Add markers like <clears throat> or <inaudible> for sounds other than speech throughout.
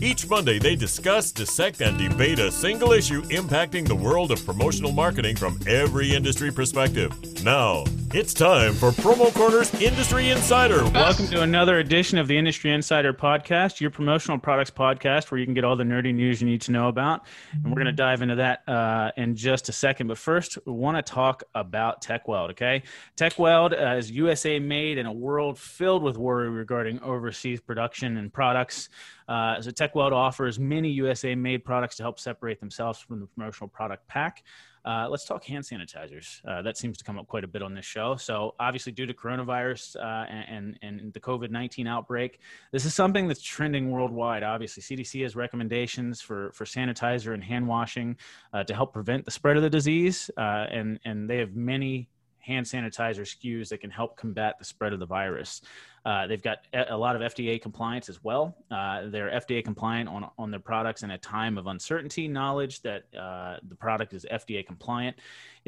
Each Monday, they discuss, dissect, and debate a single issue impacting the world of promotional marketing from every industry perspective. Now, it's time for Promo Corner's Industry Insider. Welcome to another edition of the Industry Insider Podcast, your promotional products podcast, where you can get all the nerdy news you need to know about. And we're going to dive into that uh, in just a second. But first, we want to talk about TechWeld. Okay, TechWeld uh, is USA made in a world filled with worry regarding overseas production and products. Uh, so TechWeld offers many USA made products to help separate themselves from the promotional product pack. Uh, let's talk hand sanitizers. Uh, that seems to come up quite a bit on this show. So, obviously, due to coronavirus uh, and, and the COVID 19 outbreak, this is something that's trending worldwide. Obviously, CDC has recommendations for, for sanitizer and hand washing uh, to help prevent the spread of the disease. Uh, and, and they have many hand sanitizer SKUs that can help combat the spread of the virus. Uh, they've got a lot of FDA compliance as well. Uh, they're FDA compliant on, on their products in a time of uncertainty. Knowledge that uh, the product is FDA compliant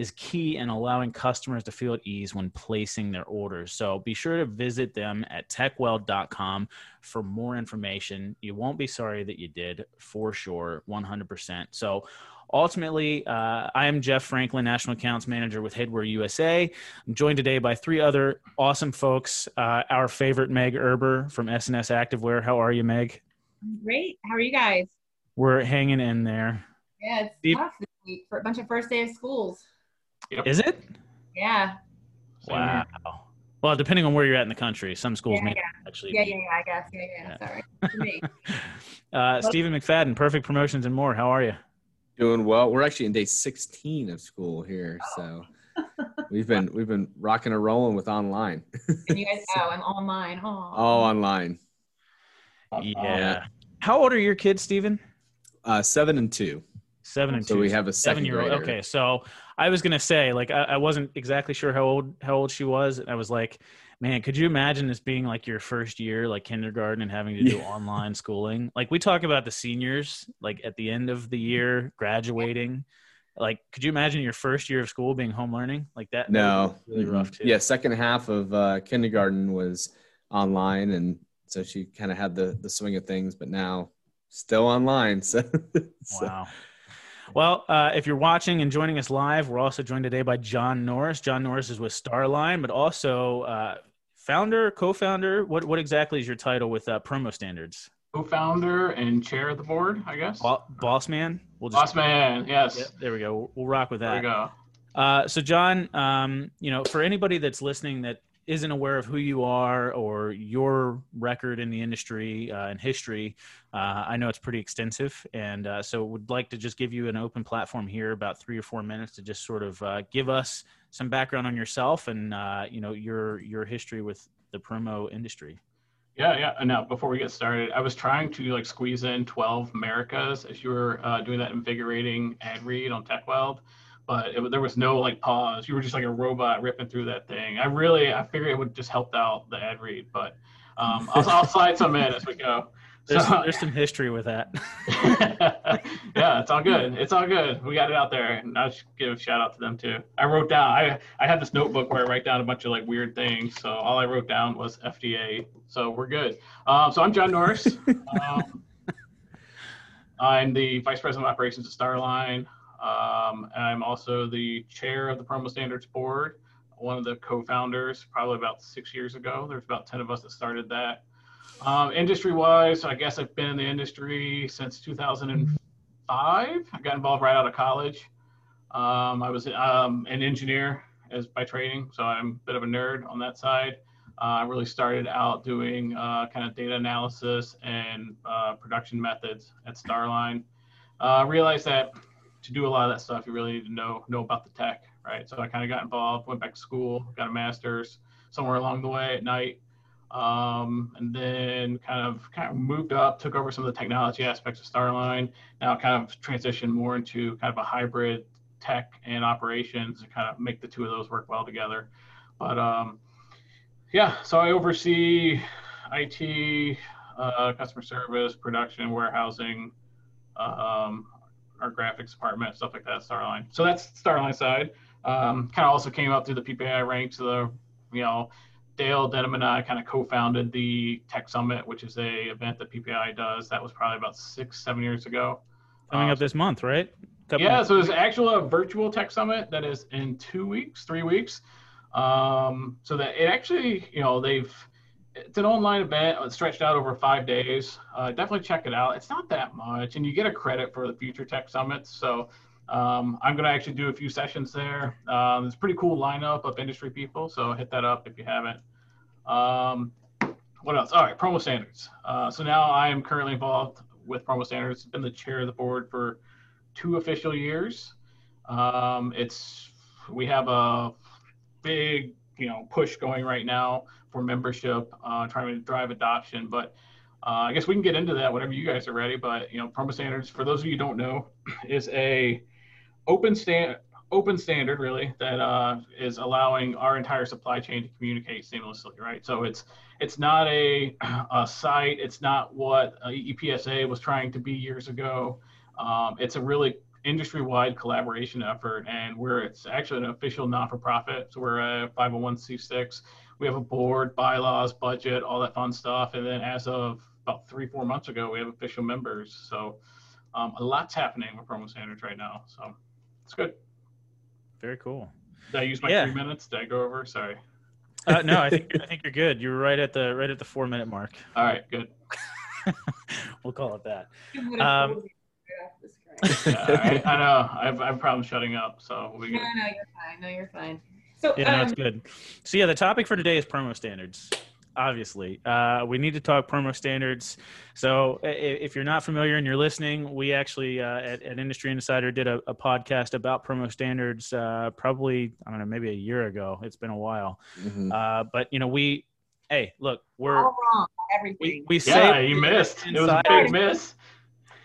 is key in allowing customers to feel at ease when placing their orders. So be sure to visit them at techweld.com for more information. You won't be sorry that you did for sure, 100%. So Ultimately, uh, I am Jeff Franklin, National Accounts Manager with Headwear USA. I'm joined today by three other awesome folks. Uh, our favorite Meg Erber from SNS Activewear. How are you, Meg? Great. How are you guys? We're hanging in there. Yeah, it's Deep. tough for a bunch of first day of schools. Yep. Is it? Yeah. Wow. Well, depending on where you're at in the country, some schools yeah, may yeah. actually. Yeah, yeah, yeah, I guess. Yeah, yeah. yeah. Sorry. <laughs> me. uh, Stephen McFadden, Perfect Promotions and More. How are you? Doing well. We're actually in day 16 of school here, so we've been we've been rocking and rolling with online. and you guys, <laughs> oh, I'm online. Oh, all online. Yeah. How old are your kids, Stephen? Uh, seven and two. Seven and so two. So we have a seven year old. Okay, so I was gonna say, like, I, I, wasn't exactly sure how old how old she was. And I was like, man, could you imagine this being like your first year, like kindergarten, and having to do yeah. <laughs> online schooling? Like we talk about the seniors, like at the end of the year, graduating. Like, could you imagine your first year of school being home learning like that? No, that really rough too. Yeah, second half of uh, kindergarten was online, and so she kind of had the the swing of things, but now still online. <laughs> So, so. Well, uh, if you're watching and joining us live, we're also joined today by John Norris. John Norris is with Starline, but also uh, founder, co-founder. What what exactly is your title with uh, Promo Standards? Co-founder and chair of the board, I guess. Bo- boss man. We'll just, boss man. Yes. Yeah, there we go. We'll, we'll rock with that. There we go. Uh, so, John, um, you know, for anybody that's listening that isn't aware of who you are or your record in the industry uh, and history, uh, I know it's pretty extensive, and uh, so would like to just give you an open platform here, about three or four minutes, to just sort of uh, give us some background on yourself and uh, you know your your history with the promo industry. Yeah, yeah. Now, before we get started, I was trying to like squeeze in 12 Americas as you were uh, doing that invigorating ad read on TechWeld but it, there was no like pause. You were just like a robot ripping through that thing. I really, I figured it would just help out the ad read, but um, I'll, I'll slide some in as we go. There's, so, there's some history with that. <laughs> <laughs> yeah, it's all good. It's all good. We got it out there, and I'll give a shout out to them too. I wrote down. I I have this notebook where I write down a bunch of like weird things. So all I wrote down was FDA. So we're good. Um, so I'm John Norris. <laughs> um, I'm the vice president of operations at Starline. Um, I'm also the chair of the Promo Standards Board, one of the co-founders, probably about six years ago. There's about 10 of us that started that. Um, industry-wise, I guess I've been in the industry since 2005. I got involved right out of college. Um, I was um, an engineer as by training, so I'm a bit of a nerd on that side. Uh, I really started out doing uh, kind of data analysis and uh, production methods at Starline. Uh, realized that to do a lot of that stuff, you really need to know know about the tech, right? So I kind of got involved, went back to school, got a master's somewhere along the way at night, um, and then kind of kind of moved up, took over some of the technology aspects of Starline. Now kind of transitioned more into kind of a hybrid tech and operations and kind of make the two of those work well together. But um, yeah, so I oversee IT, uh, customer service, production, warehousing, um, our graphics department, stuff like that, Starline. So that's Starline side. um, kind of also came up through the PPI ranks. The you know Dale Denham and I kind of co-founded the Tech Summit, which is a event that PPI does. That was probably about six, seven years ago. Coming Uh, up this month, right? Couple yeah, months. so there's actual a virtual tech summit that is in two weeks, three weeks. Um, so that it actually, you know, they've it's an online event uh, stretched out over five days. Uh, definitely check it out. It's not that much, and you get a credit for the future tech summits. So um, I'm going to actually do a few sessions there. Um, it's a pretty cool lineup of industry people. So hit that up if you haven't. Um, what else? All right, promo standards. Uh, so now I am currently involved with promo standards. Been the chair of the board for two official years. Um, it's we have a big you know push going right now for membership, uh, trying to drive adoption. But uh, I guess we can get into that whenever you guys are ready. But you know, promo standards for those of you who don't know <clears throat> is a open stand open standard really that uh, is allowing our entire supply chain to communicate seamlessly right so it's it's not a, <clears throat> a site it's not what uh, epsa was trying to be years ago um, it's a really industry-wide collaboration effort and we're it's actually an official not-for-profit. so we're a 501c6 we have a board bylaws budget all that fun stuff and then as of about three four months ago we have official members so um, a lot's happening with promo standards right now so it's good Very cool. did i use my Yeah. three minutes did i go over sorry Uh, no, I think <laughs> I think you're good. You're right at the right at the four minute mark. all right good <laughs> we'll call it that. You would've Um, told me to get off the screen. yeah, <laughs> I, I know I've, I've problems shutting up so we No, get no, you're fine. No, you're fine. So, Yeah, no, it's um, good. So yeah, the topic for today is promo standards. Obviously, uh, we need to talk promo standards. So i- i- if you're not familiar and you're listening, we actually uh, at, at Industry Insider did a, a podcast about promo standards. Uh, probably I don't know, maybe a year ago. It's been a while. Mhm. Uh, but you know, we hey, look, we're all wrong. we, Everything. we say yeah you missed it was a big miss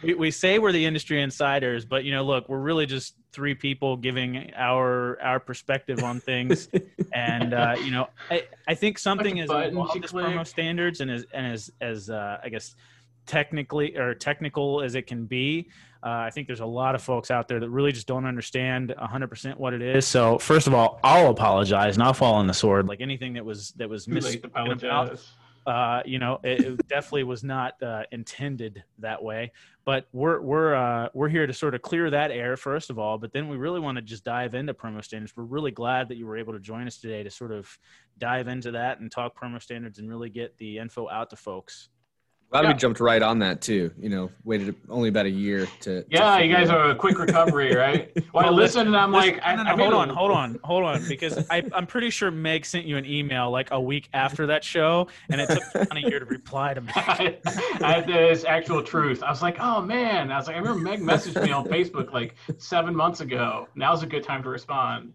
we, we say we're the industry insiders, but you know, look, we're really just three people giving our our perspective on things. <laughs> and uh, you know, I, I think something Bunch as of buttons involved you as promo standards and as and as as uh, I guess technically or technical as it can be. Uh, I think there's a lot of folks out there that really just don't understand 100% what it is. So first of all, I'll apologize and I'll fall on the sword. Like anything that was that was too late about, apologize uh, you know, it, it definitely was not uh, intended that way. But we're we're uh, we're here to sort of clear that air first of all. But then we really want to just dive into promo standards. We're really glad that you were able to join us today to sort of dive into that and talk promo standards and really get the info out to folks. Glad Yeah. we jumped right on that too. You know, waited only about a year to. to yeah you guys it out. are a quick recovery <laughs> right well, I Well, listen and i'm Listen, like I, no, no, I no, made hold a- on, hold on, hold on, because I, I'm pretty sure Meg sent you an email like a week after that show, and it took <laughs> John a year to reply to me. I, <laughs> I had this actual truth. I was like, oh man. I was like, I remember Meg messaged me on Facebook like seven months ago. Now's a good time to respond.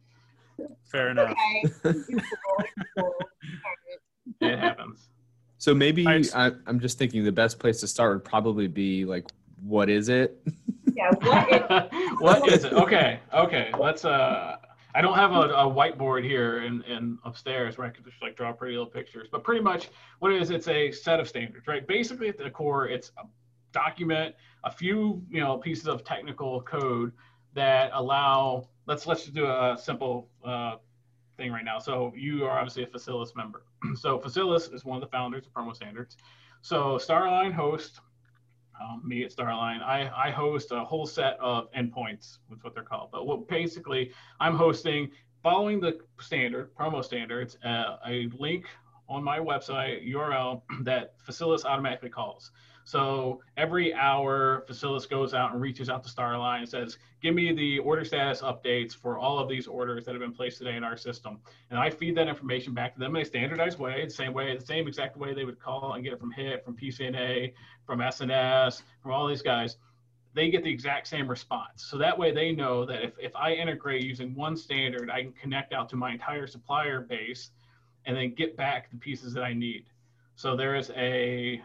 Fair enough. Okay. Beautiful. Beautiful. It happens. So maybe I, I'm just thinking the best place to start would probably be like, what is it? Yeah. What is, <laughs> what is it? Okay, okay. Let's. Uh, I don't have a, a whiteboard here and and upstairs where I could just like draw pretty little pictures. But pretty much, what it is, it's a set of standards, right? Basically, at the core, it's a document, a few you know pieces of technical code that allow. Let's let's just do a simple uh, thing right now. So you are obviously a Facilis member. <clears throat> so Facilis is one of the founders of Promo Standards. So Starline hosts um, me at Starline. I, I host a whole set of endpoints, that's what they're called. But what basically I'm hosting, following the standard, promo standards, uh, a link on my website URL <clears throat> that Facilis automatically calls. So every hour, Facilis goes out and reaches out to Starline and says, "Give me the order status updates for all of these orders that have been placed today in our system." And I feed that information back to them in a standardized way, the same way, the same exact way they would call and get it from HIT, from PCNA, from SNS, from all these guys, they get the exact same response. So that way they know that if, if I integrate using one standard, I can connect out to my entire supplier base and then get back the pieces that I need. So there is a,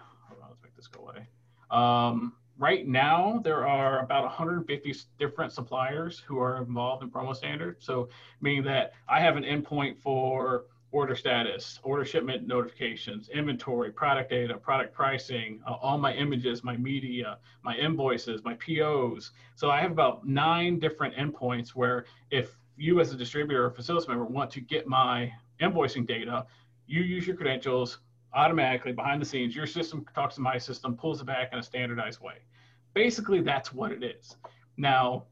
this go away. Um, right now, there are about 150 different suppliers who are involved in promo standard. So meaning that I have an endpoint for order status, order shipment notifications, inventory, product data, product pricing, uh, all my images, my media, my invoices, my POs. So I have about nine different endpoints where if you as a distributor or Facilis member want to get my invoicing data, you use your credentials automatically behind the scenes. Your system talks to my system, pulls it back in a standardized way. Basically, that's what it is. Now,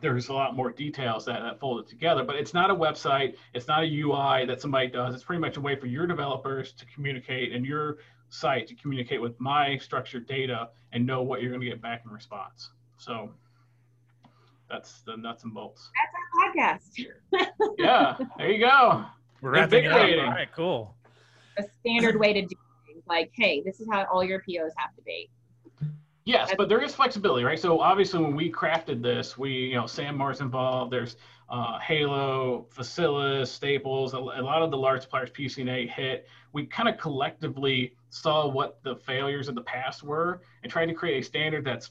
there's a lot more details that, that fold it together, but it's not a website. It's not a UI that somebody does. It's pretty much a way for your developers to communicate and your site to communicate with my structured data and know what you're going to get back in response. So that's the nuts and bolts. That's our podcast. yeah, there you go. We're wrapping it up. All Invigorating. right, cool. A standard way to do things. Like, hey, this is how all your POs have to be. Yes, but there is flexibility, right? So obviously, when we crafted this, we, you know, Sanmar's involved. There's uh, Halo, Facilis, Staples, a, a lot of the large suppliers, PCNA HIT. We kind of collectively saw what the failures of the past were and tried to create a standard that's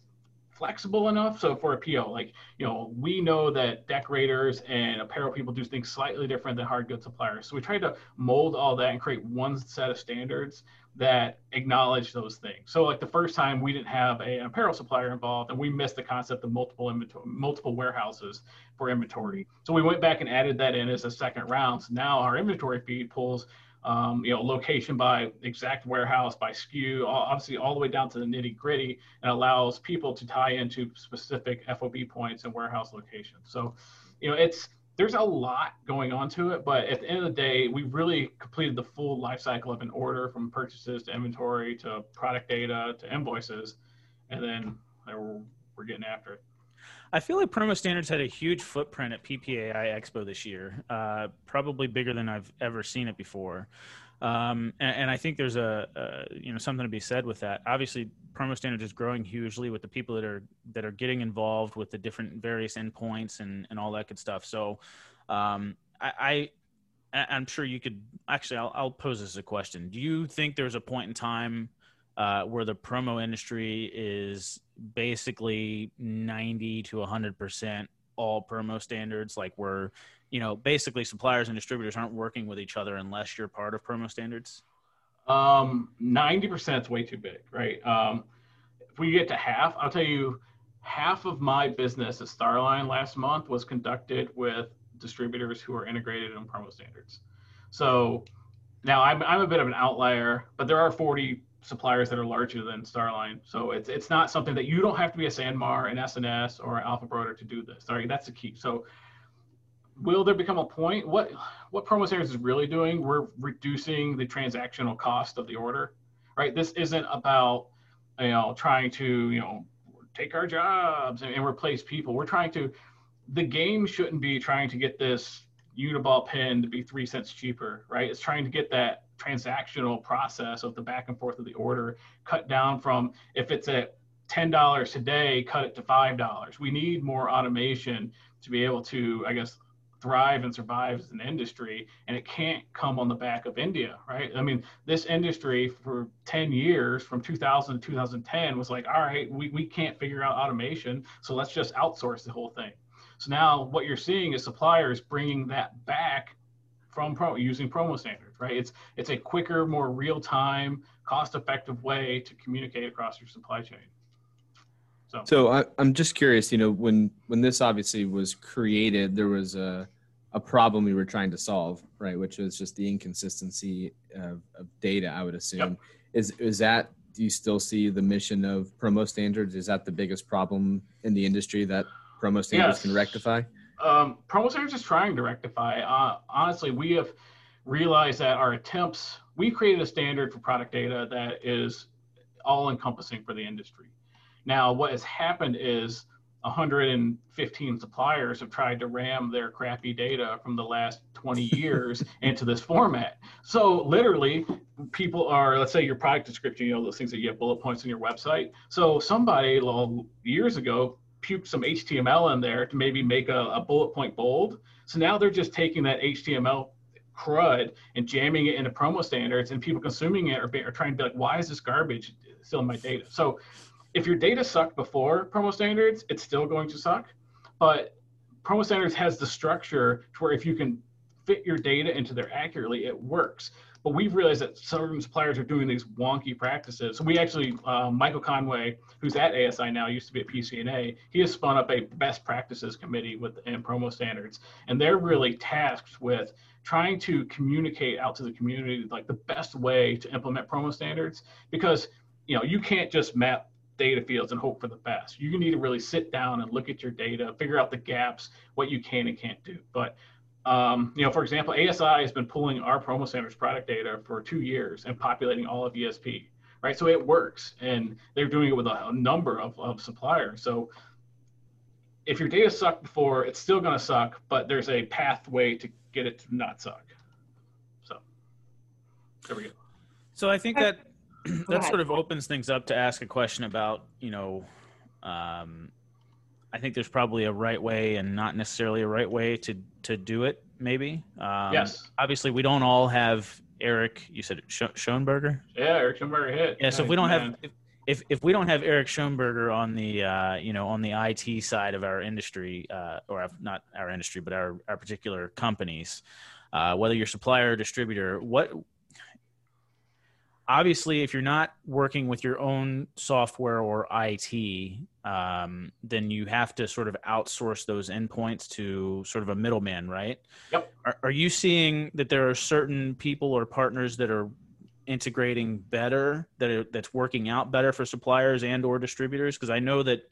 flexible enough. So for a PO, like, you know, we know that decorators and apparel people do things slightly different than hard goods suppliers. So we tried to mold all that and create one set of standards that acknowledge those things. So like the first time we didn't have a, an apparel supplier involved and we missed the concept of multiple inventory, multiple warehouses for inventory. So we went back and added that in as a second round. So now our inventory feed pulls um, you know, location by exact warehouse, by SKU, obviously all the way down to the nitty gritty, and allows people to tie into specific FOB points and warehouse locations. So, you know, it's there's a lot going on to it, but at the end of the day, we really completed the full life cycle of an order from purchases to inventory to product data to invoices, and then we're, we're getting after it. I feel like Promo Standards had a huge footprint at PPAI Expo this year, uh, probably bigger than I've ever seen it before. Um, and, and, I think there's a, a, you know something to be said with that. Obviously, Promo Standards is growing hugely with the people that are that are getting involved with the different various endpoints and and all that good stuff. So, um, I, I I'm sure you could actually I'll, I'll pose this as a question. Do you think there's a point in time uh, where the promo industry is basically 90 to 100% all promo standards like we're, you know basically suppliers and distributors aren't working with each other unless you're part of promo standards? Um 90% is way too big right? Um if we get to half i'll tell you half of my business at starline last month was conducted with distributors who are integrated in promo standards. So now I'm, I'm a bit of an outlier but there are 40 suppliers that are larger than Starline. So it's it's not something that you don't have to be a Sanmar, an SNS, or an Alpha Broder to do this. Sorry, that's the key. So will there become a point? What what Promo Standards is really doing? We're reducing the transactional cost of the order, right? This isn't about you know trying to you know take our jobs and, and replace people. We're trying to. The game shouldn't be trying to get this Uniball pen to be three cents cheaper, right? It's trying to get that transactional process of the back and forth of the order cut down from if it's at $10 today, cut it to $5. We need more automation to be able to, I guess, thrive and survive as an industry. And it can't come on the back of India, right? I mean, this industry for 10 years, from 2000 to 2010, was like, all right, we, we can't figure out automation. So let's just outsource the whole thing. So now what you're seeing is suppliers bringing that back from pro using promo standards, right? It's it's a quicker, more real time, cost effective way to communicate across your supply chain. So, so I, I'm just curious. You know, when when this obviously was created, there was a a problem we were trying to solve, right? Which was just the inconsistency of, of data. I would assume yep. is is that. Do you still see the mission of promo standards? Is that the biggest problem in the industry that promo standards yes. can rectify? Um, Promo Standards is trying to rectify. Uh, honestly, we have realized that our attempts, we created a standard for product data that is all encompassing for the industry. Now, what has happened is 115 suppliers have tried to ram their crappy data from the last 20 <laughs> years into this format. So literally, people are, let's say your product description, you know, those things that you have bullet points on your website. So somebody years ago puked some HTML in there to maybe make a, a bullet point bold. So now they're just taking that HTML crud and jamming it into promo standards and people consuming it are, are trying to be like, why is this garbage still in my data? So if your data sucked before promo standards, it's still going to suck. But promo standards has the structure to where if you can fit your data into there accurately, it works. But we've realized that certain suppliers are doing these wonky practices. So we actually, uh, Michael Conway, who's at ASI now, used to be at PCNA, he has spun up a best practices committee with and promo standards, and they're really tasked with trying to communicate out to the community like the best way to implement promo standards because you know you can't just map data fields and hope for the best. You need to really sit down and look at your data, figure out the gaps, what you can and can't do. But um, you know, for example, ASI has been pulling our promo standards product data for two years and populating all of ESP, right? So it works, and they're doing it with a, a number of, of suppliers. So if your data sucked before, it's still going to suck, but there's a pathway to get it to not suck. So there we go. So I think that <clears throat> that sort of opens things up to ask a question about, you know, um, I think there's probably a right way and not necessarily a right way to to do it. Maybe. Um, yes. Obviously, we don't all have Eric. You said Schoenberger. Yeah, Eric Schoenberger HIT. Yeah. So if we don't have if, if, if we don't have Eric Schoenberger on the uh, you know on the IT side of our industry, uh, or not our industry, but our our particular companies, uh, whether you're supplier or distributor, what obviously if you're not working with your own software or IT, um, then you have to sort of outsource those endpoints to sort of a middleman, right? Yep. Are, are you seeing that there are certain people or partners that are integrating better that are, that's working out better for suppliers and or distributors because i know that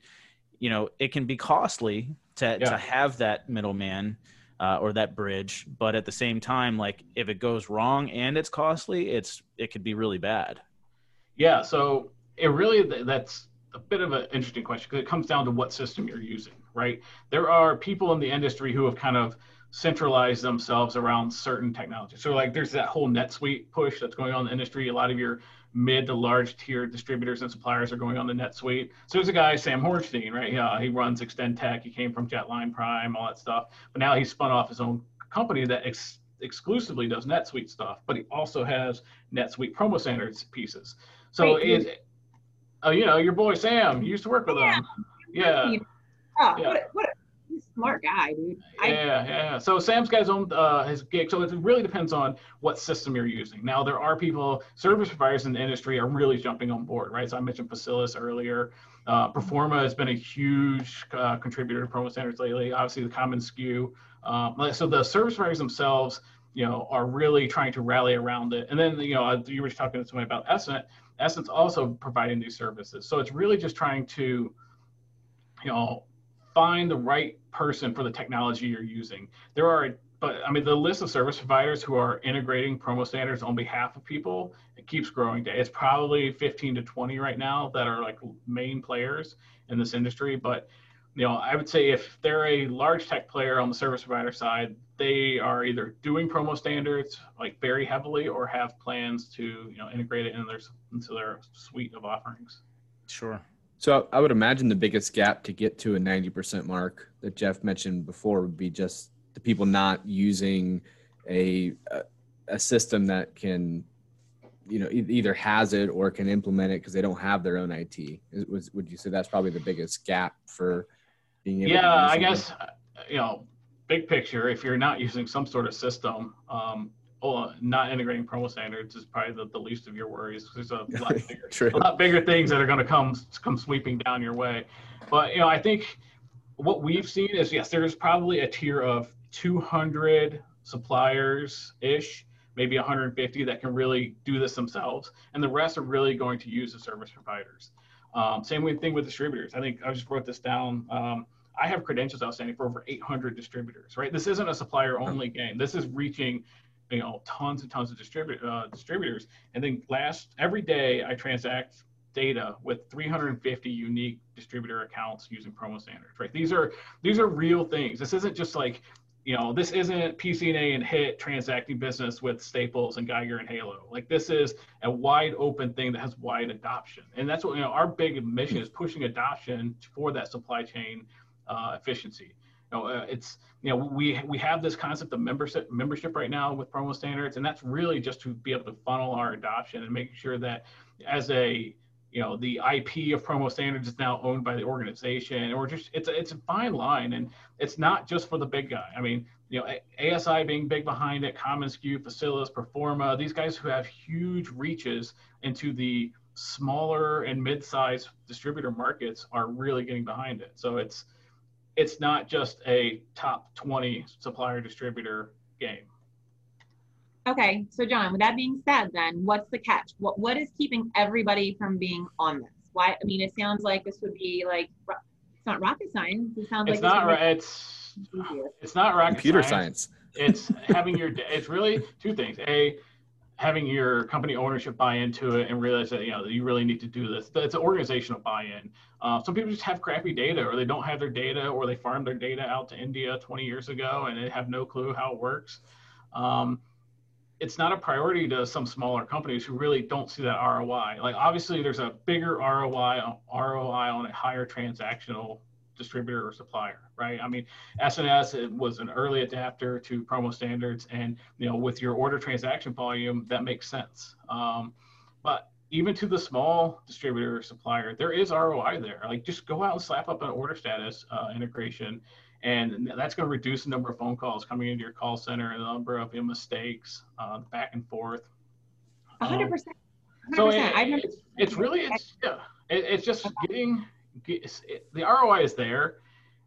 you know it can be costly to, yeah. to have that middleman uh, or that bridge but at the same time like if it goes wrong and it's costly it's it could be really bad yeah so it really that's a bit of an interesting question because it comes down to what system you're using right there are people in the industry who have kind of centralized themselves around certain technologies. So like there's that whole NetSuite push that's going on in the industry. A lot of your mid to large tier distributors and suppliers are going on the NetSuite. So there's a guy, Sam Hornstein, right? Yeah, he runs Extend Tech. He came from Jetline Prime, all that stuff. But now he's spun off his own company that ex- exclusively does NetSuite stuff, but he also has NetSuite promo standards pieces. So Wait, it, oh, you know, your boy Sam, you used to work with yeah. him. Yeah. Oh, yeah. What, a, what a smart guy, dude. I, yeah, yeah. So Sam's got his own uh, his gig. So it really depends on what system you're using. Now there are people, service providers in the industry are really jumping on board, right? So I mentioned Facilis earlier. Uh, Proforma has been a huge uh, contributor to promo standards lately. Obviously, the commonsku. Um, so the service providers themselves, you know, are really trying to rally around it. And then, you know, you were just talking to somebody about Essent. Essent's also providing these services. So it's really just trying to, you know, find the right person for the technology you're using. There are, but I mean, the list of service providers who are integrating promo standards on behalf of people, it keeps growing. It's probably 15 to 20 right now that are like main players in this industry. But, you know, I would say if they're a large tech player on the service provider side, they are either doing promo standards like very heavily or have plans to, you know, integrate it into their, into their suite of offerings. Sure. So I would imagine the biggest gap to get to a 90% mark that Jeff mentioned before would be just the people not using a a system that can you know either has it or can implement it because they don't have their own IT. Would you say that's probably the biggest gap for? Yeah, I guess you know, big picture. If you're not using some sort of system, um, well, not integrating promo standards is probably the, the least of your worries. There's a lot <laughs> bigger, a lot bigger things that are going to come come sweeping down your way. But you know, I think what we've seen is yes, there's probably a tier of 200 suppliers ish, maybe 150 that can really do this themselves, and the rest are really going to use the service providers. Um, same thing with distributors. I think I just wrote this down. Um, I have credentials outstanding for over 800 distributors, right? This isn't a supplier only game. This is reaching you know tons and tons of distribu- uh, distributors. And then last every day i transact data with 350 unique distributor accounts using promo standards right? These are these are real things. This isn't just like you know this isn't pcna and hit transacting business with staples and geiger and halo. Like this is a wide open thing that has wide adoption. And that's what you know our big mission is pushing adoption for that supply chain uh, efficiency you know, uh, it's you know we we have this concept of membership membership right now with promo standards, and that's really just to be able to funnel our adoption and make sure that as a you know the IP of promo standards is now owned by the organization, or just it's a, it's a fine line, and it's not just for the big guy. I mean, you know, ASI being big behind it, commonsku, Facilis, Proforma, these guys who have huge reaches into the smaller and mid-sized distributor markets are really getting behind it. So it's it's not just a top 20 supplier distributor game. Okay, so John, with that being said, then what's the catch? What what is keeping everybody from being on this? Why? I mean, it sounds like this would be like it's not rocket science. It sounds it's like not. Ra- it's it's not rocket computer science. science. it's <laughs> having your. It's really two things. A having your company ownership buy into it and realize that you know you really need to do this. It's an organizational buy-in. Uh, some people just have crappy data, or they don't have their data, or they farmed their data out to India 20 years ago and they have no clue how it works. Um, it's not a priority to some smaller companies who really don't see that ROI. Like obviously, there's a bigger ROI ROI on a higher transactional distributor or supplier, right? I mean, SNS it was an early adapter to promo standards, and you know, with your order transaction volume, that makes sense. Um, but even to the small distributor or supplier, there is ROI there. Like, just go out and slap up an order status uh, integration, and that's going to reduce the number of phone calls coming into your call center and the number of mistakes uh, back and forth. 100%. Um, 100%. so it, it's, it's really it's yeah, it, it's just getting the ROI is there.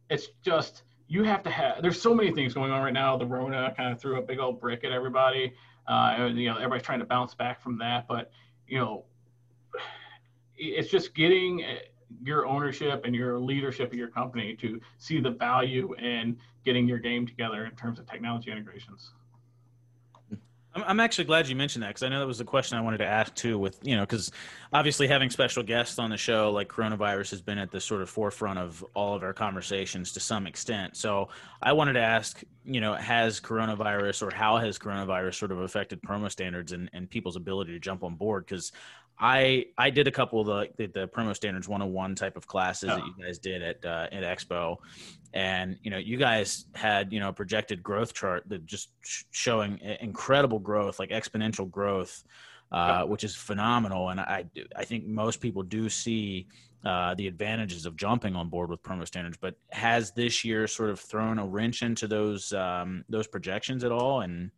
It's just you have to have. There's so many things going on right now. The Rona kind of threw a big old brick at everybody. Uh, and, you know, everybody's trying to bounce back from that. But you know, it's just getting your ownership and your leadership of your company to see the value in getting your game together in terms of technology integrations. I'm actually glad you mentioned that because I know that was the question I wanted to ask too. With you know, because obviously having special guests on the show like coronavirus has been at the sort of forefront of all of our conversations to some extent. So I wanted to ask, you know, has coronavirus or how has coronavirus sort of affected promo standards and, and people's ability to jump on board? Because I I did a couple of the, the, the promo standards 101 type of classes that you guys did at uh, at Expo, and you know you guys had you know a projected growth chart that just sh- showing incredible growth, like exponential growth, uh, which is phenomenal. And I I think most people do see uh, the advantages of jumping on board with promo standards. But has this year sort of thrown a wrench into those um, those projections at all? And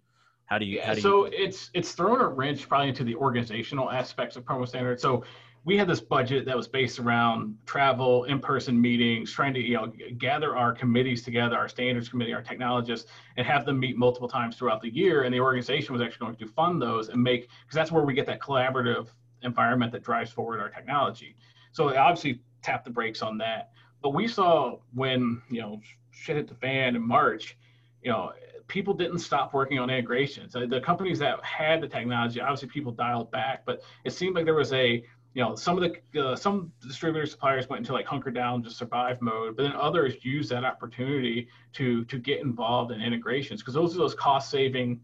how do you? Yeah, how do so you... it's it's thrown a wrench probably into the organizational aspects of promo standards. So we had this budget that was based around travel, in-person meetings, trying to you know gather our committees together, our standards committee, our technologists, and have them meet multiple times throughout the year. And the organization was actually going to fund those and make because that's where we get that collaborative environment that drives forward our technology. So it obviously tapped the brakes on that. But we saw when you know shit hit the fan in March, you know people didn't stop working on integrations. The companies that had the technology, obviously people dialed back, but it seemed like there was a, you know, some of the uh, some distributor suppliers went into like hunker down, just survive mode, but then others used that opportunity to to get involved in integrations because those are those cost saving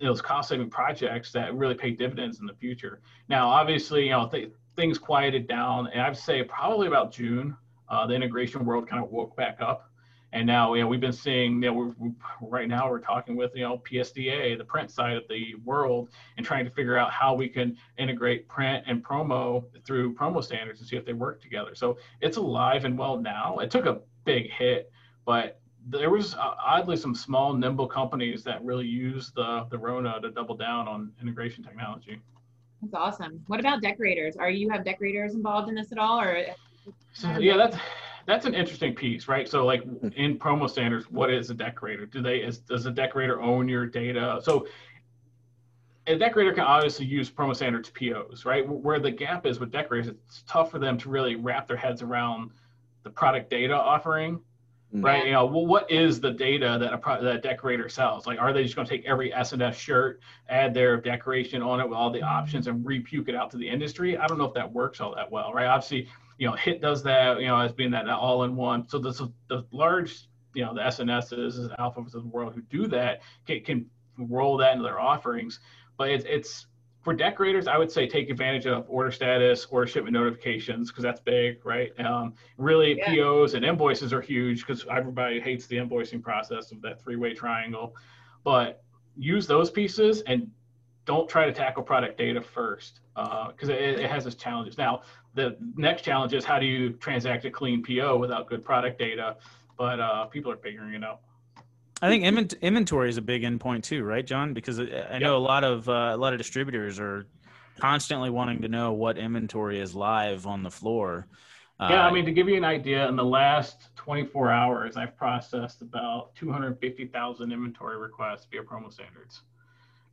those cost saving projects that really pay dividends in the future. Now, obviously, you know, th- things quieted down, and I'd say probably about June, uh, the integration world kind of woke back up. And now, you know, we've been seeing, you know, we're, we're, right now we're talking with, you know, PSDA, the print side of the world, and trying to figure out how we can integrate print and promo through promo standards and see if they work together. So it's alive and well now. It took a big hit, but there was uh, oddly some small, nimble companies that really used the the Rona to double down on integration technology. That's awesome. What about decorators? Are you have decorators involved in this at all, or? So, yeah, that's that's an interesting piece, right? So like in promo standards, what is a decorator? Do they is does a decorator own your data? So a decorator can obviously use promo standards POs, right? Where the gap is with decorators, it's tough for them to really wrap their heads around the product data offering. Mm. right? You know, well, what is the data that a pro- that decorator sells? Like, are they just going to take every S&S shirt, add their decoration on it with all the options, and repuke it out to the industry? I don't know if that works all that well, right? Obviously, you know, HIT does that, you know, as being that all-in-one. So the, the large, you know, the S and SNSs, alphas of the world who do that can, can roll that into their offerings. But it's, it's for decorators, I would say take advantage of order status, order shipment notifications, because that's big, right? Um, really, yeah. POs and invoices are huge because everybody hates the invoicing process of that three-way triangle. But use those pieces and don't try to tackle product data first because uh, it, it, has its challenges. Now, the next challenge is how do you transact a clean PO without good product data? But uh, people are figuring it out. I think inventory is a big endpoint too, right, John? Because I know yep. a lot of uh, a lot of distributors are constantly wanting to know what inventory is live on the floor. Yeah, uh, I mean, to give you an idea, in the last 24 hours, I've processed about 250,000 inventory requests via promo standards.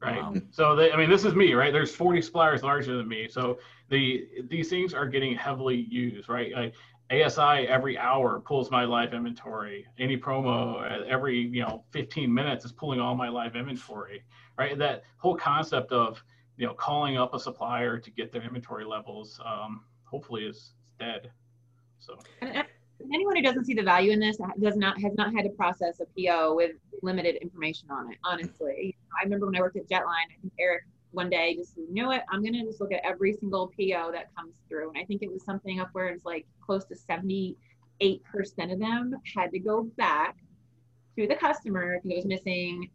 Right. Wow. So, they, I mean, this is me, right? There's 40 suppliers larger than me. So, the these things are getting heavily used, right? Like ASI every hour pulls my live inventory. Any promo every you know 15 minutes is pulling all my live inventory, right? That whole concept of you know calling up a supplier to get their inventory levels, um, hopefully, is dead. So. anyone who doesn't see the value in this does not has not had to process a PO with limited information on it. Honestly, I remember when I worked at Jetline. I think Eric one day just you know what i'm going to just look at every single po that comes through and i think it was something up where it's like close to 78% of them had to go back to the customer because it was missing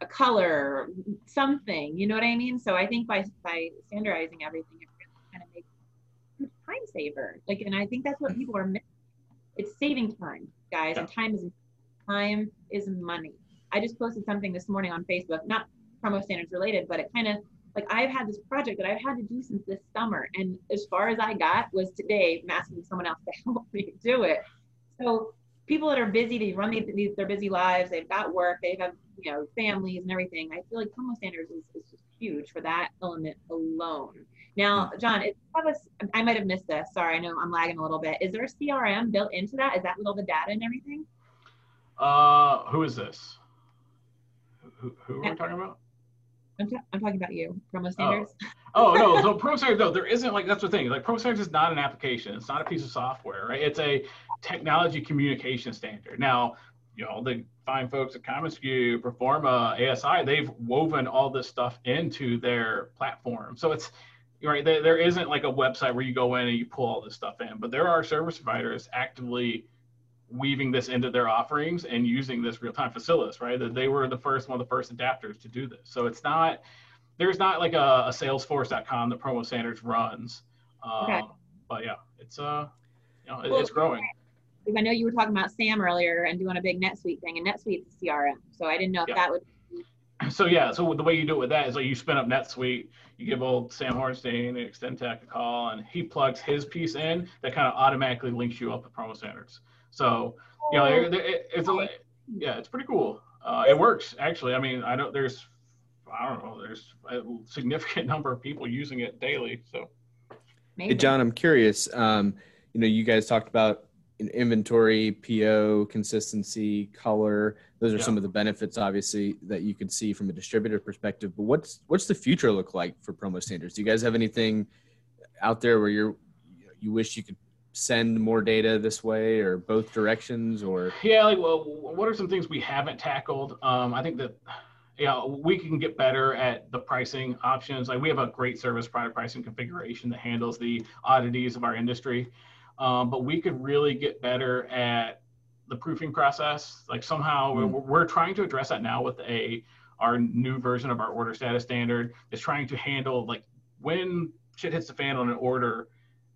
a color something you know what i mean so i think by by standardizing everything it really kind of makes a time saver. Like, and I think that's what mm. people are missing. It's saving time, guys, yeah. and time is time is money. I just posted something this morning on Facebook, not promo standards related, but it kind of like I've had this project that I've had to do since this summer, and as far as I got was today asking someone else to <laughs> help me do it. So people that are busy, they run these, their busy lives, they've got work, they have you know families and everything. I feel like promo standards is, is just huge for that element alone. Now. John, I might have missed this. Sorry, I know I'm lagging a little bit. Is there a CRM built into that? Is that with all the data and everything? Uh, who is this? Who, who are we talking about? I'm, I'm talking about you, Promo oh. Standards. Oh. oh no, <laughs> so Promo Standards, no, there isn't like that's the thing. Like Promo Standards is not an application. It's not a piece of software, right? It's a technology communication standard. Now, you know, the fine folks at commonsku, Proforma, ASI, they've woven all this stuff into their platform. So it's right there, there isn't like a website where you go in and you pull all this stuff in but there are service providers actively weaving this into their offerings and using this real-time Facilis right that they were the first one of the first adapters to do this so it's not there's not like a, a salesforce.com that promo standards runs um, okay. but yeah it's uh you know it, well, it's growing I know you were talking about Sam earlier and doing a big NetSuite thing, and NetSuite's CRM. So I didn't know if yeah. that would <clears throat> so yeah, so the way you do it with that is like you spin up NetSuite, you give old Sam Hornstein and Extendtech a call, and he plugs his piece in that kind of automatically links you up with promo standards. So you know, it, it's a, yeah, it's pretty cool. Uh, it works actually. I mean, I don't there's I don't know there's a significant <laughs> number of people using it daily. So, hey, John, I'm curious. Um, you know, you guys talked about inventory, PO, consistency, color. Those are yeah. some of the benefits, obviously, that you could see from a distributor perspective. But what's what's the future look like for promo standards? Do you guys have anything out there where you're you wish you could send more data this way, or both directions, or yeah, like well, what are some things we haven't tackled? Um, I think that yeah, we can get better at the pricing options. Like we have a great service product pricing configuration that handles the oddities of our industry um, but we could really get better at the proofing process. Like somehow mm. we're, we're, trying to address that now with a our new version of our order status standard is trying to handle like when shit hits the fan on an order.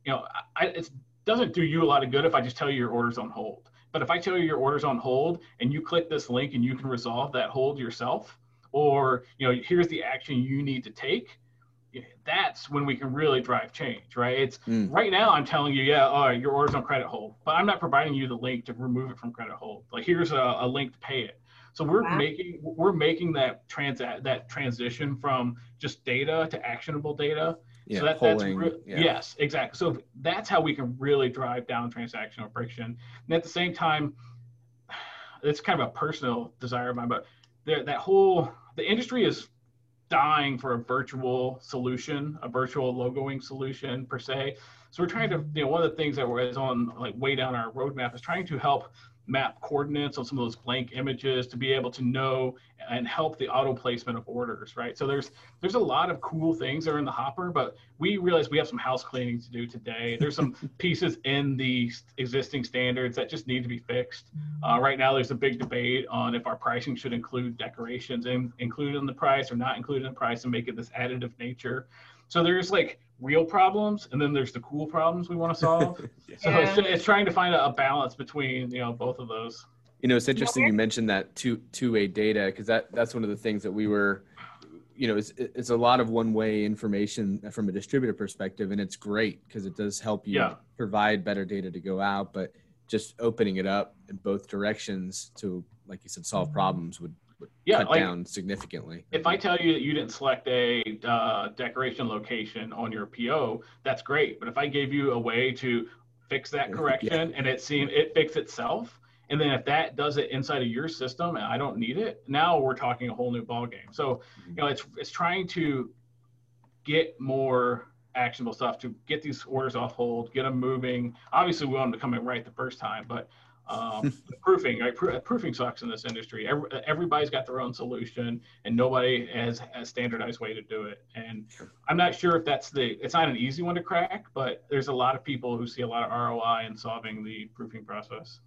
You know, I, it doesn't do you a lot of good if I just tell you your order's on hold. But if I tell you your order's on hold and you click this link and you can resolve that hold yourself, or you know, here's the action you need to take, that's when we can really drive change, right? It's mm. right now I'm telling you, yeah, all right, your order's on credit hold, but I'm not providing you the link to remove it from credit hold. Like here's a, a link to pay it. So we're wow. making we're making that trans that transition from just data to actionable data. Yeah, so that, polling, that's re- yeah. yes, exactly. So that's how we can really drive down transactional friction. And at the same time, it's kind of a personal desire of mine, but there, that whole the industry is dying for a virtual solution, a virtual logoing solution per se. So we're trying to, you know, one of the things that was on like way down our roadmap is trying to help map coordinates on some of those blank images to be able to know and help the auto placement of orders right? So there's there's a lot of cool things that are in the hopper but we realize we have some house cleaning to do today. There's some <laughs> pieces in the existing standards that just need to be fixed. Uh, right now there's a big debate on if our pricing should include decorations in, included in the price or not included in the price and make it this additive nature. So there's like real problems and then there's the cool problems we want to solve <laughs> yeah. so it's, it's trying to find a, a, balance between you know both of those You know, it's interesting you mentioned that two two way data because that that's one of the things that we were, you know, it's it's a lot of one way information from a distributor perspective, and it's great because it does help you Yeah. provide better data to go out, but just opening it up in both directions to, like you said, solve mm-hmm. problems would, would Yeah, cut like- down significantly. If I tell you that you didn't select a uh, decoration location on your PO, that's great. But if I gave you a way to fix that Yeah. correction and it seemed it fixed itself, and then if that does it inside of your system and I don't need it, now we're talking a whole new ball game. So, you know, it's it's trying to get more actionable stuff to get these orders off hold, get them moving. Obviously, we want them to come in right the first time, but um, the proofing, right? Pro- proofing sucks in this industry. Every, everybody's got their own solution, and nobody has a standardized way to do it. And I'm not sure if that's the. It's not an easy one to crack, but there's a lot of people who see a lot of ROI in solving the proofing process.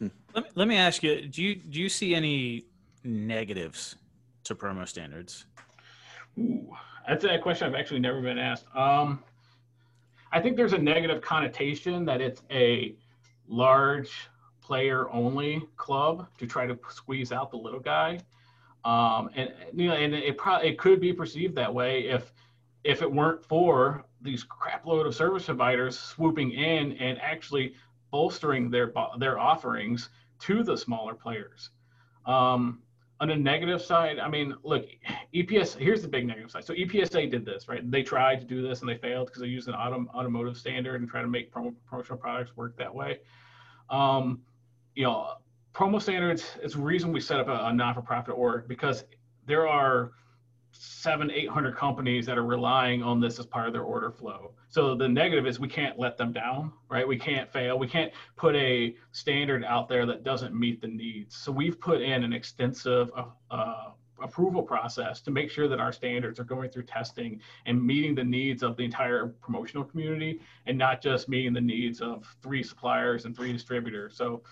Let me, let me ask you: Do you do you see any negatives to promo standards? Ooh, that's a question I've actually never been asked. Um, I think there's a negative connotation that it's a large player only club to try to squeeze out the little guy. Um, and you know, and it probably it could be perceived that way if if it weren't for these crapload of service providers swooping in and actually bolstering their their offerings to the smaller players. Um, on the negative side, I mean, look, EPS. Here's the big negative side. So EPSA did this, right? They tried to do this and they failed because they used an autom- automotive standard and try to make promo- promotional products work that way. Um, you know, promo standards is the reason we set up a, a non-for-profit org because there are seven, eight hundred companies that are relying on this as part of their order flow. So the negative is we can't let them down, right? We can't fail. We can't put a standard out there that doesn't meet the needs. So we've put in an extensive uh, uh, approval process to make sure that our standards are going through testing and meeting the needs of the entire promotional community and not just meeting the needs of three suppliers and three distributors. So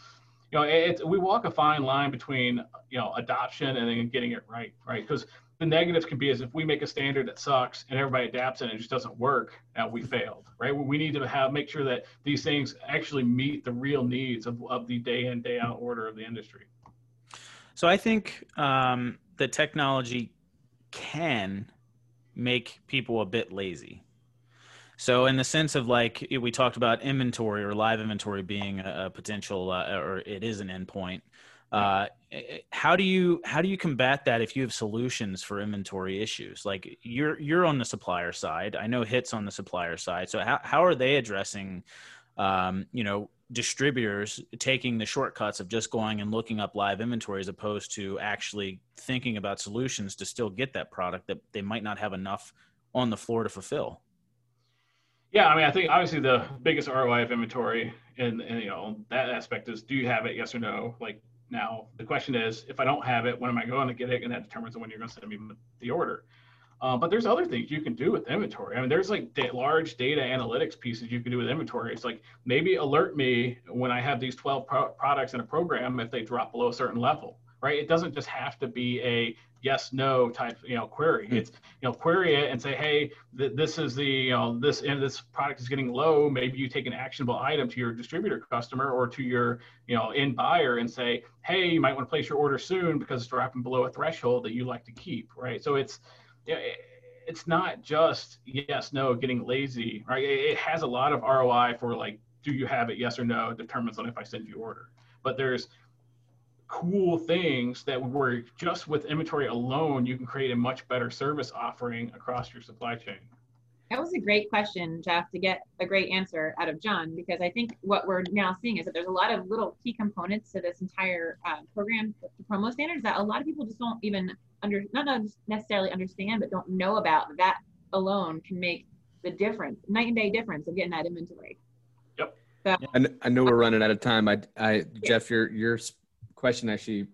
you know, it's, we walk a fine line between, you know, adoption and then getting it right, right? Because the negatives can be as if we make a standard that sucks and everybody adapts and it just doesn't work, now we failed, right? We need to have make sure that these things actually meet the real needs of, of the day in day out order of the industry. So I think um, that technology can make people a bit lazy. So, in the sense of like we talked about inventory or live inventory being a, a potential, uh, or it is an endpoint. Uh, how do you how do you combat that if you have solutions for inventory issues? Like you're you're on the supplier side. I know HIT's on the supplier side. So how how are they addressing, um, you know, distributors taking the shortcuts of just going and looking up live inventory as opposed to actually thinking about solutions to still get that product that they might not have enough on the floor to fulfill? Yeah, I mean, I think obviously the biggest ROI of inventory and, and you know that aspect is do you have it? Yes or no? Like now the question is, if I don't have it, when am I going to get it? And that determines when you're going to send me the order. Uh, but there's other things you can do with inventory. I mean, there's like da- large data analytics pieces you can do with inventory. It's like maybe alert me when I have these 12 pro- products in a program if they drop below a certain level, right? It doesn't just have to be a yes no type you know query. Hmm. It's you know query it and say hey th- this is the you know this and this product is getting low. Maybe you take an actionable item to your distributor customer or to your you know end buyer and say hey you might want to place your order soon because it's dropping below a threshold that you like to keep right? So it's you know, it, it's not just yes no getting lazy right? It, it has a lot of roi for like do you have it yes or no determines on if i send you order. But there's cool things that were just with inventory alone, you can create a much better service offering across your supply chain. That was a great question, Jeff, to get a great answer out of John, because I think what we're now seeing is that there's a lot of little key components to this entire uh, program, the promo standards, that a lot of people just don't even under, not necessarily understand, but don't know about. That alone can make the difference, night and day difference of getting that inventory. Yep. So, I, I know we're running out of time. I, I Jeff, your your question actually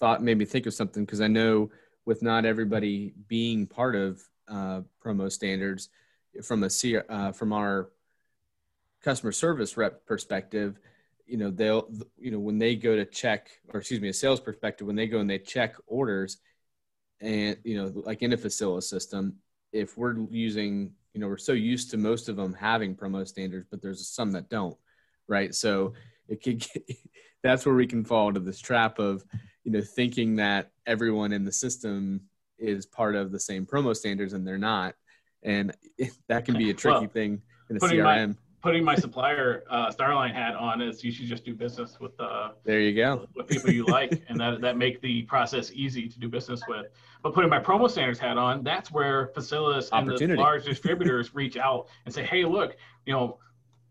thought made me think of something because I know with not everybody being part of uh, promo standards from a uh, from our customer service rep perspective, you know they'll you know when they go to check or excuse me a sales perspective when they go and they check orders and you know like in a Facilis system if we're using you know we're so used to most of them having promo standards but there's some that don't right? So it could get, <laughs> that's where we can fall into this trap of you know thinking that everyone in the system is part of the same promo standards and they're not and <laughs> that can be a tricky well, thing in a crm my, putting my supplier uh, Starline hat on is you should just do business with uh, there you go with people you like <laughs> and that that make the process easy to do business with. But putting my promo standards hat on, that's where Facilis and the large distributors reach out and say, hey, look, you know.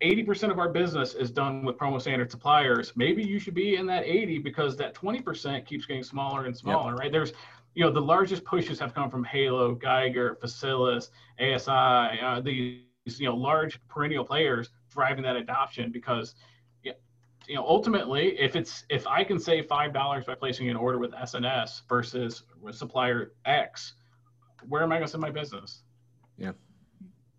80% of our business is done with promo standard suppliers. Maybe you should be in that 80 because that 20% keeps getting smaller and smaller, yep. right? There's, you know, the largest pushes have come from Halo, Geiger, Facilis, ASI, uh, the you know large perennial players driving that adoption because you know ultimately if it's if i can save five dollars by placing an order with sns versus with supplier x where am i going to send my business yeah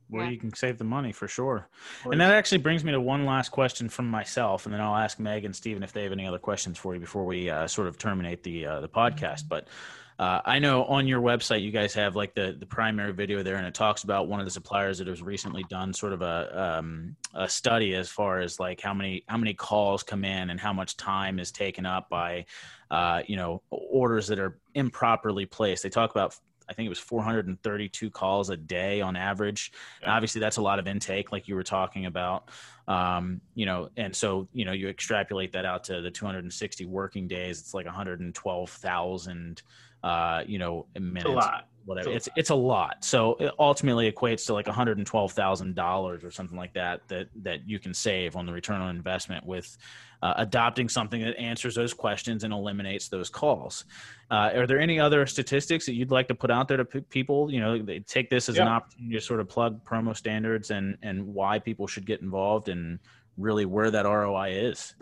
where yeah. you can save the money for sure and that actually brings me to one last question from myself and then i'll ask meg and stephen if they have any other questions for you before we uh, sort of terminate the uh, the podcast but uh, I know on your website you guys have like the the primary video there, and it talks about one of the suppliers that has recently done sort of a um, a study as far as like how many how many calls come in and how much time is taken up by uh, you know orders that are improperly placed. They talk about I think it was 432 calls a day on average. Yeah. obviously, that's a lot of intake, like you were talking about. Um, you know, and so you know, you extrapolate that out to the 260 working days. It's like 112,000 uh, you know, minutes. It's a lot. Whatever. It's it's, it's a lot. So it ultimately equates to like one hundred and twelve thousand dollars or something like that that that you can save on the return on investment with uh, adopting something that answers those questions and eliminates those calls. Uh, are there any other statistics that you'd like to put out there to p- people? You know, they take this as an opportunity to sort of plug promo standards and and why people should get involved and really where that ROI is.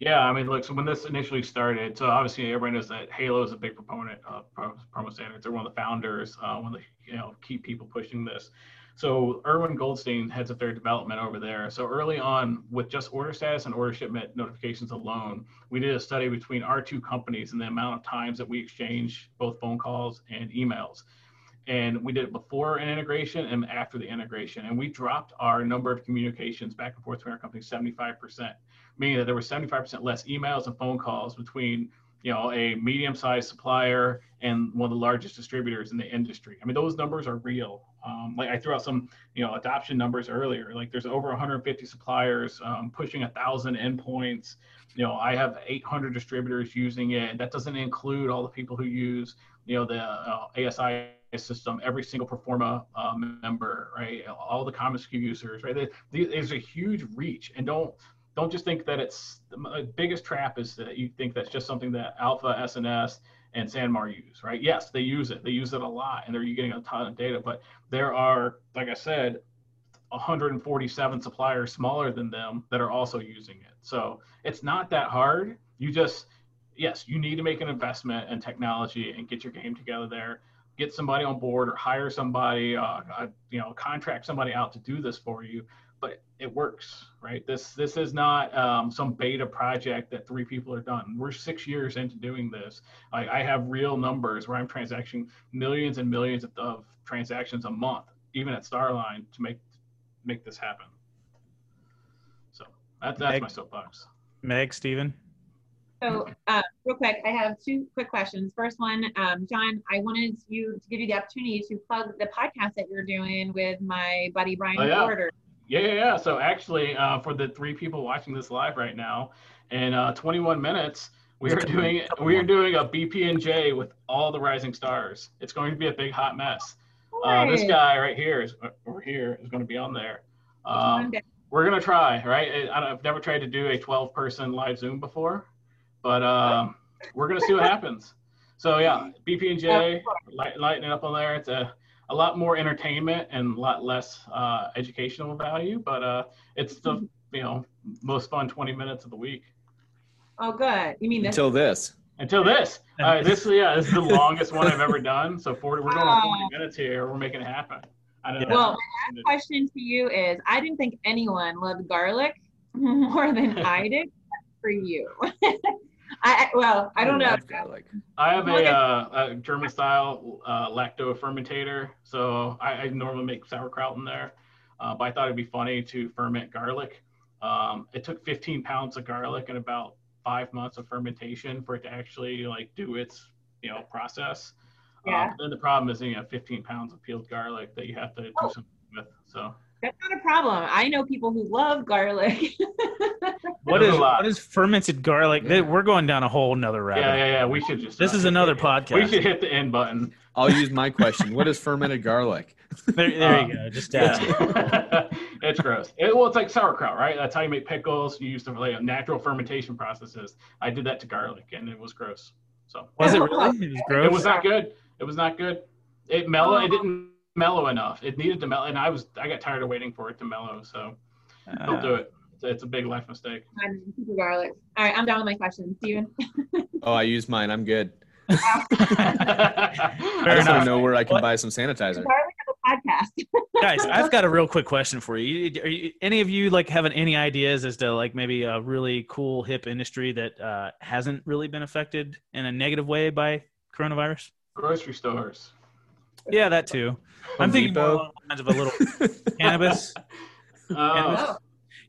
Yeah, I mean, look, so when this initially started, so obviously everybody knows that Halo is a big proponent of promo standards. They're one of the founders, uh, one of the you know key people pushing this. So Erwin Goldstein heads up their development over there. So early on, with just order status and order shipment notifications alone, we did a study between our two companies and the amount of times that we exchange both phone calls and emails. And we did it before an integration and after the integration. And we dropped our number of communications back and forth between our companies 75% meaning that there were 75% less emails and phone calls between you know a medium-sized supplier and one of the largest distributors in the industry. I mean those numbers are real. Um, like i threw out some you know adoption numbers earlier. Like there's over 150 suppliers um, pushing a thousand endpoints. You know i have 800 distributors using it. That doesn't include all the people who use you know the uh, asi system every single Proforma uh, member right all the commonsku users right there's a huge reach and don't don't just think that it's the biggest trap is that you think that's just something that Alpha, SNS, and Sanmar use, right? Yes, they use it. They use it a lot, and they're getting a ton of data. But there are, like I said, 147 suppliers smaller than them that are also using it. So it's not that hard. You just, yes, you need to make an investment in technology and get your game together there. Get somebody on board or hire somebody, uh, uh, you know, contract somebody out to do this for you but it works, right? This this is not um, some beta project that three people are done. We're six years into doing this. I, I have real numbers where I'm transacting millions and millions of, of transactions a month, even at Starline, to make make this happen. So that, that's Meg, my soapbox. Meg, Stephen. So, uh, real quick, I have two quick questions. First one, um, John, I wanted you to give you the opportunity to plug the podcast that you're doing with my buddy Brian oh, yeah. Porter. Yeah, yeah, yeah. So actually, uh, for the three people watching this live right now, in uh, 21 minutes, we are doing we are doing a BP and J with all the rising stars. It's going to be a big hot mess. Uh, this guy right here is over here is going to be on there. Um, we're gonna try, right? I have never tried to do a 12 person live Zoom before, but um, we're gonna see what happens. So yeah, BP and J, light, lighten it up on there. It's a a lot more entertainment and a lot less uh, educational value, but uh, it's the you know most fun 20 minutes of the week. Oh, good. You mean this? Until this. Until this. Uh, this yeah, this is the <laughs> longest one I've ever done. So 40, we're going on 40 minutes here. We're making it happen. I don't know. Well, my last question to you is: I didn't think anyone loved garlic <laughs> more than I did for you. <laughs> I well, I don't know. I have a, uh, a German style uh, lacto fermentator, so I, I, normally make sauerkraut in there. Uh, but I thought it'd be funny to ferment garlic. Um, it took 15 pounds of garlic and about five months of fermentation for it to actually like do its you know process. Yeah. Um, then the problem is you have 15 pounds of peeled garlic that you have to do Oh. something with. So That's not a problem. I know people who love garlic. <laughs> What There's is a lot. what is fermented garlic? Yeah. We're going down a whole nother rabbit. yeah, yeah, yeah. We should just. This uh, is another We podcast. We should hit the end button. I'll use my question. What is fermented garlic? <laughs> There, there Um, you go. Just ask. <laughs> It's gross. It, well, it's like sauerkraut, right? That's how you make pickles. You use the like, natural fermentation processes. I did that to garlic, and it was gross. So Was it really? It was gross. it was not good. It was not good. It mellow. It didn't mellow enough. It needed to mellow, and I was I got tired of waiting for it to mellow. So don't Uh, do it. It's, it's a big life mistake. I'm super garlic. All right, I'm done with my questions. Steven. <laughs> Oh, I use mine. I'm good. Fair <laughs> I just want to know where I can What? buy some sanitizer. Garlic of a podcast. <laughs> guys i've got a real quick question for you. You- are you any of you like having any ideas as to like maybe a really cool hip industry that uh, hasn't really been affected in a negative way by coronavirus Grocery stores. Yeah that too. I'm thinking more Depot. along the lines of a little <laughs> cannabis. Oh,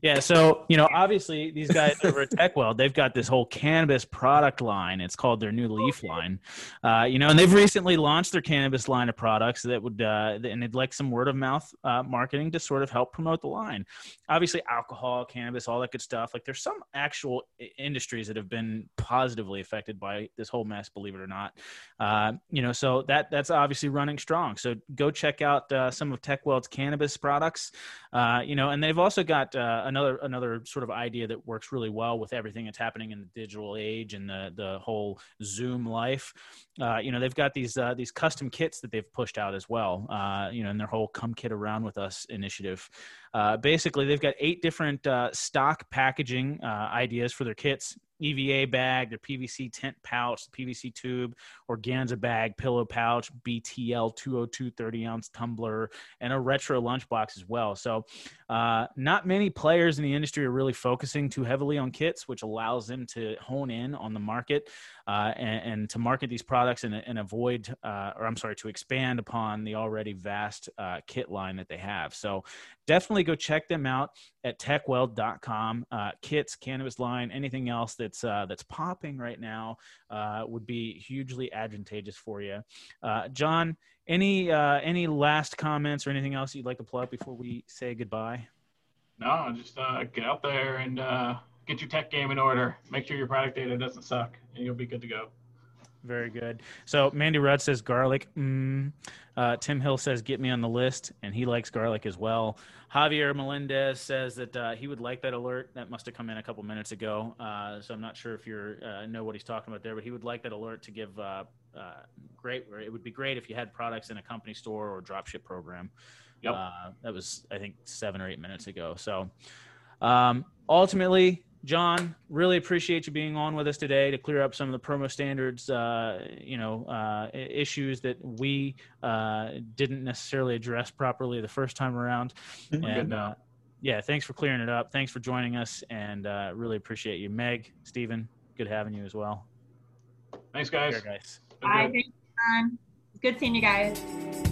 Yeah, so you know, obviously these guys over at Tekweld, they've got this whole cannabis product line. It's called their new Leaf line, uh, you know, and they've recently launched their cannabis line of products that would, uh, and they'd like some word of mouth uh, marketing to sort of help promote the line. Obviously, alcohol, cannabis, all that good stuff. Like, there's some actual industries that have been positively affected by this whole mess, believe it or not. Uh, you know, so that that's obviously running strong. So go check out uh, some of Tekweld's cannabis products. Uh, you know, and they've also got uh, another another sort of idea that works really well with everything that's happening in the digital age and the the whole Zoom life. Uh, you know, they've got these uh, these custom kits that they've pushed out as well. Uh, you know, in their whole "Come Kit Around with Us" initiative. Uh, basically, they've got eight different uh, stock packaging uh, ideas for their kits. EVA bag, their PVC tent pouch, PVC tube, organza bag, pillow pouch, BTL 202 30 ounce tumbler, and a retro lunchbox as well. So, uh, not many players in the industry are really focusing too heavily on kits, which allows them to hone in on the market uh, and, and to market these products and, and avoid, uh, or I'm sorry, to expand upon the already vast uh, kit line that they have. So, definitely go check them out at tekweld.com. Uh, kits, cannabis line, anything else that's uh, that's popping right now uh, would be hugely advantageous for you. John, any any last comments or anything else you'd like to plug before we say goodbye? no, just get out there and get your tech game in order. Make sure your product data doesn't suck, and you'll be good to go. Very good. So Mandy Rudd says garlic. Mm. Uh, Tim Hill says get me on the list, and he likes garlic as well. Javier Melendez says that uh, he would like that alert. That must have come in a couple minutes ago, uh, so I'm not sure if you uh, know what he's talking about there, but he would like that alert to give. Uh, uh, great, or it would be great if you had products in a company store or dropship program. Yep. Uh, that was I think seven or eight minutes ago. So um, ultimately, John, really appreciate you being on with us today to clear up some of the promo standards, uh, you know, uh, issues that we uh, didn't necessarily address properly the first time around. Good And, uh, yeah, thanks for clearing it up. Thanks for joining us, and uh, really appreciate you, Meg, Stephen. Good having you as well. Thanks, guys. Here, guys. Bye. Thanks, John. Good seeing you guys.